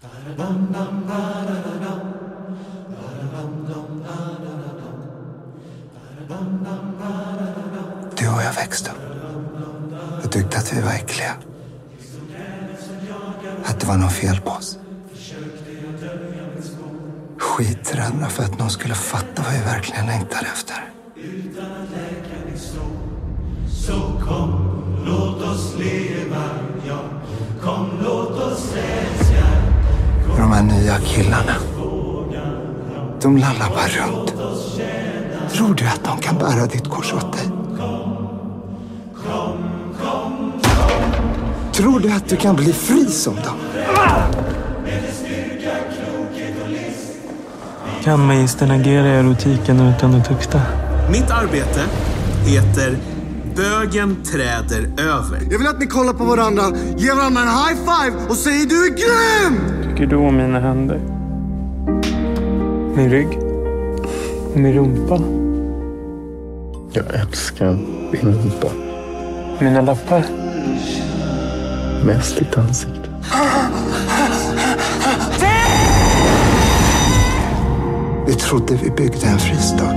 Du och jag växte upp. Jag tyckte att vi var äckliga. Att det var något fel på oss. Skiträdda för att någon skulle fatta vad vi verkligen längtade efter. Så kom, låt oss leva, här nya killarna. De lallar bara runt. Tror du att de kan bära ditt kors åt dig? Tror du att du kan bli fri som dem? Kan magistern agera i erotiken utan att tukta? Mitt arbete heter Bögen träder över. Jag vill att ni kollar på varandra, ger varandra en high five och säger du är grym! Tycker du om mina händer? Min rygg? Min rumpa? Jag älskar din rumpa. Mina lappar? Mest ditt ansikte. Vi trodde vi byggde en fristad.